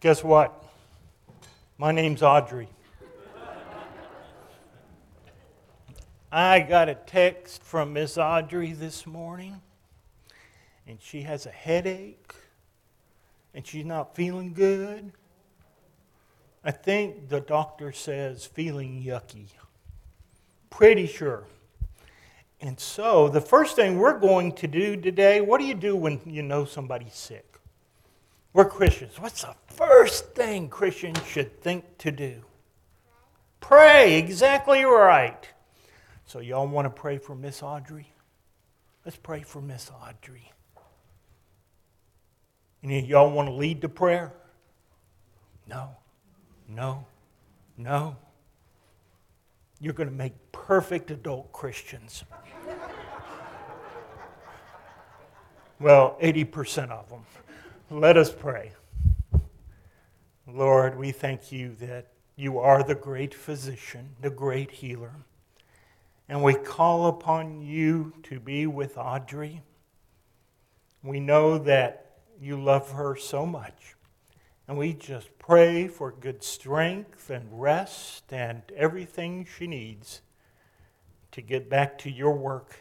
Guess what? My name's Audrey. I got a text from Miss Audrey this morning, and she has a headache, and she's not feeling good. I think the doctor says feeling yucky. Pretty sure. And so, the first thing we're going to do today, what do you do when you know somebody's sick? We're Christians. What's the first thing Christians should think to do? Pray, exactly right. So, y'all want to pray for Miss Audrey? Let's pray for Miss Audrey. Any of y'all want to lead the prayer? No, no, no. You're going to make perfect adult Christians. well, 80% of them. Let us pray. Lord, we thank you that you are the great physician, the great healer. And we call upon you to be with Audrey. We know that you love her so much. And we just pray for good strength and rest and everything she needs to get back to your work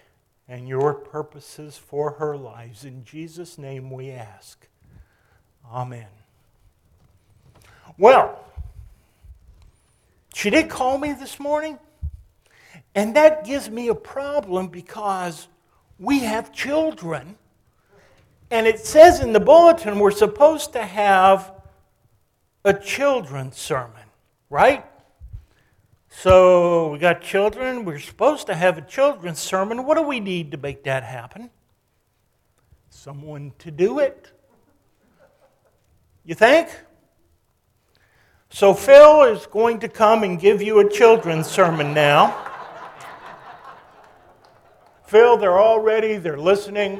and your purposes for her lives. In Jesus' name we ask. Amen. Well, she did call me this morning, and that gives me a problem because we have children. And it says in the bulletin we're supposed to have a children's sermon, right? So we got children. We're supposed to have a children's sermon. What do we need to make that happen? Someone to do it. You think? So Phil is going to come and give you a children's sermon now. Phil, they're all ready, they're listening.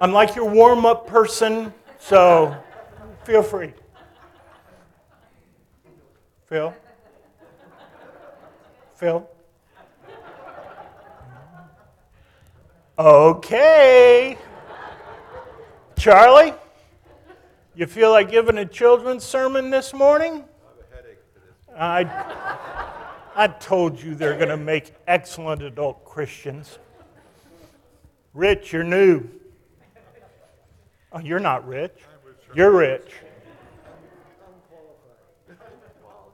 I'm like your warm up person, so feel free. Phil? Phil? Okay. Charlie? You feel like giving a children's sermon this morning? I, have a headache. I told you they're going to make excellent adult Christians. Rich, you're new. Oh, you're not rich. You're rich.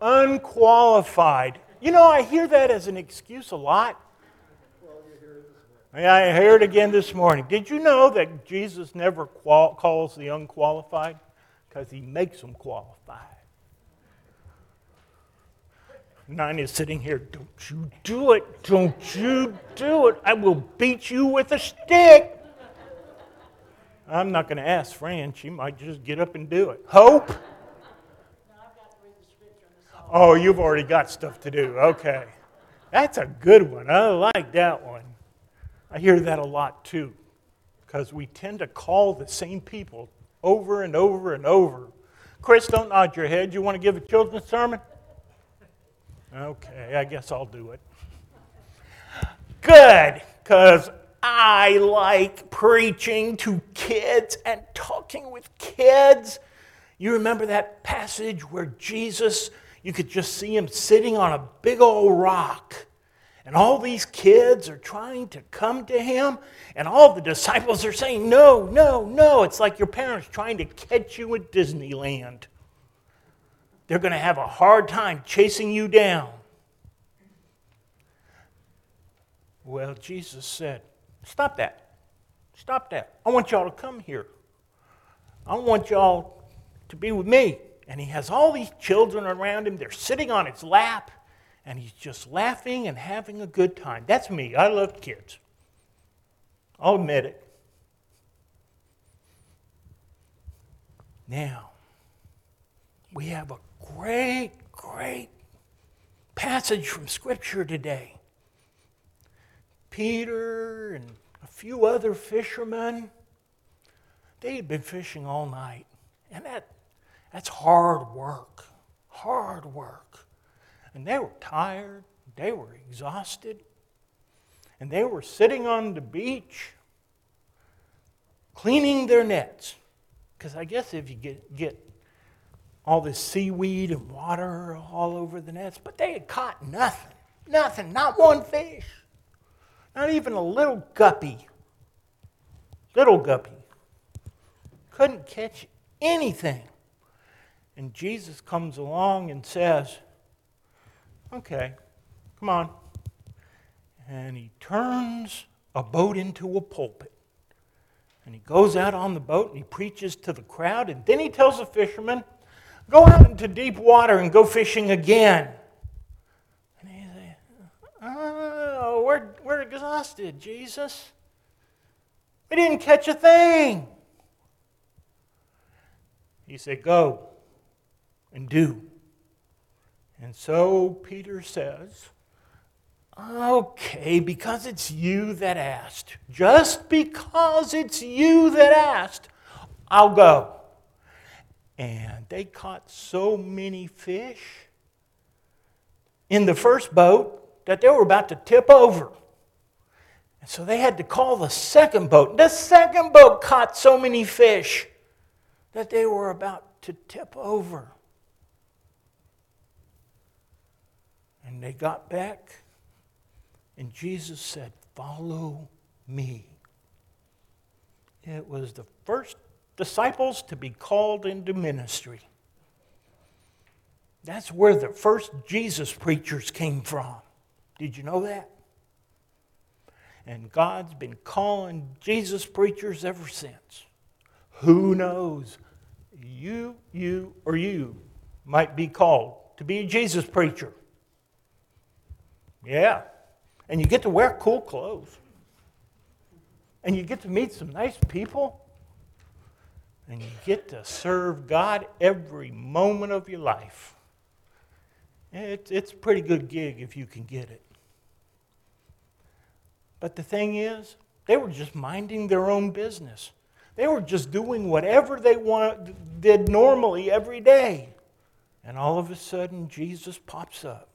Unqualified. You know, I hear that as an excuse a lot. I hear it again this morning. Did you know that Jesus never qual- calls the unqualified? Because he makes them qualified. Nine is sitting here, don't you do it, don't you do it. I will beat you with a stick. I'm not going to ask Fran. She might just get up and do it. Hope? Oh, you've already got stuff to do. Okay. That's a good one. I like that one. I hear that a lot too, because we tend to call the same people over and over and over. Chris, don't nod your head. You want to give a children's sermon? Okay, I guess I'll do it. Good, because I like preaching to kids and talking with kids. You remember that passage where Jesus, you could just see him sitting on a big old rock and all these kids are trying to come to him, and all the disciples are saying, No, no, no. It's like your parents trying to catch you at Disneyland. They're going to have a hard time chasing you down. Well, Jesus said, Stop that. Stop that. I want y'all to come here. I want y'all to be with me. And he has all these children around him. They're sitting on his lap and he's just laughing and having a good time. That's me. I love kids. I'll admit it. Now, we have a great, great passage from Scripture today. Peter and a few other fishermen, they had been fishing all night. And that, that's hard work. Hard work. And they were tired, they were exhausted, and they were sitting on the beach cleaning their nets. Because I guess if you get, get all this seaweed and water all over the nets, but they had caught nothing. Nothing, not one fish. Not even a little guppy. Little guppy. Couldn't catch anything. And Jesus comes along and says, Okay, come on. And he turns a boat into a pulpit. And he goes out on the boat and he preaches to the crowd. And then he tells the fishermen, Go out into deep water and go fishing again. And he says, Oh, we're, we're exhausted, Jesus. We didn't catch a thing. He said, Go and do. And so Peter says, Okay, because it's you that asked, just because it's you that asked, I'll go. And they caught so many fish in the first boat that they were about to tip over. And so they had to call the second boat. The second boat caught so many fish that they were about to tip over. And they got back, and Jesus said, Follow me. It was the first disciples to be called into ministry. That's where the first Jesus preachers came from. Did you know that? And God's been calling Jesus preachers ever since. Who knows? You, you, or you might be called to be a Jesus preacher. Yeah. And you get to wear cool clothes. And you get to meet some nice people. And you get to serve God every moment of your life. It, it's a pretty good gig if you can get it. But the thing is, they were just minding their own business. They were just doing whatever they want, did normally every day. And all of a sudden, Jesus pops up.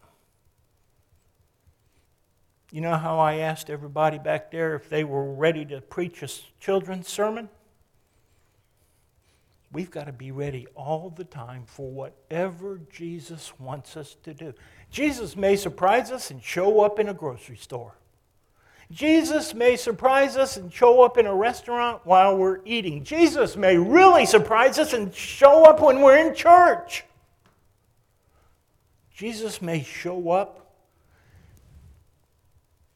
You know how I asked everybody back there if they were ready to preach a children's sermon? We've got to be ready all the time for whatever Jesus wants us to do. Jesus may surprise us and show up in a grocery store. Jesus may surprise us and show up in a restaurant while we're eating. Jesus may really surprise us and show up when we're in church. Jesus may show up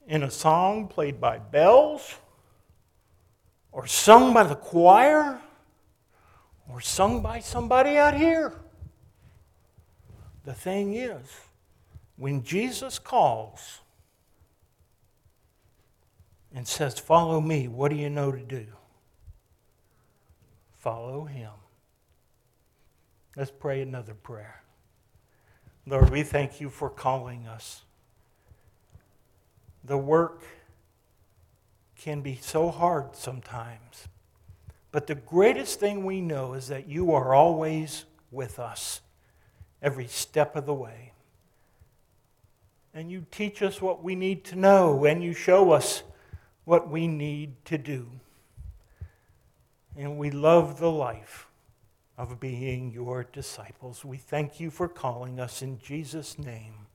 in a song played by bells, or sung by the choir, or sung by somebody out here. The thing is, when Jesus calls, and says, Follow me, what do you know to do? Follow him. Let's pray another prayer. Lord, we thank you for calling us. The work can be so hard sometimes, but the greatest thing we know is that you are always with us every step of the way. And you teach us what we need to know, and you show us what we need to do. And we love the life of being your disciples. We thank you for calling us in Jesus' name.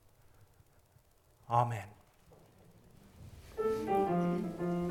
Amen.